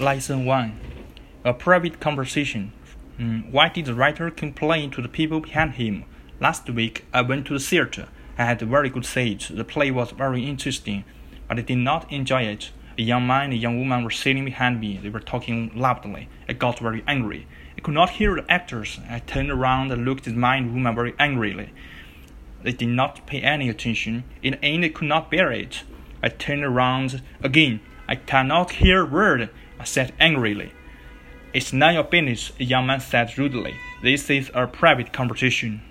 Lesson 1 A Private Conversation. Mm, why did the writer complain to the people behind him? Last week, I went to the theater. I had a very good seat. The play was very interesting, but I did not enjoy it. A young man and a young woman were sitting behind me. They were talking loudly. I got very angry. I could not hear the actors. I turned around and looked at the man and woman very angrily. They did not pay any attention. In the end, I could not bear it. I turned around again. I cannot hear a word. I said angrily. It's none of your business, the young man said rudely. This is a private conversation.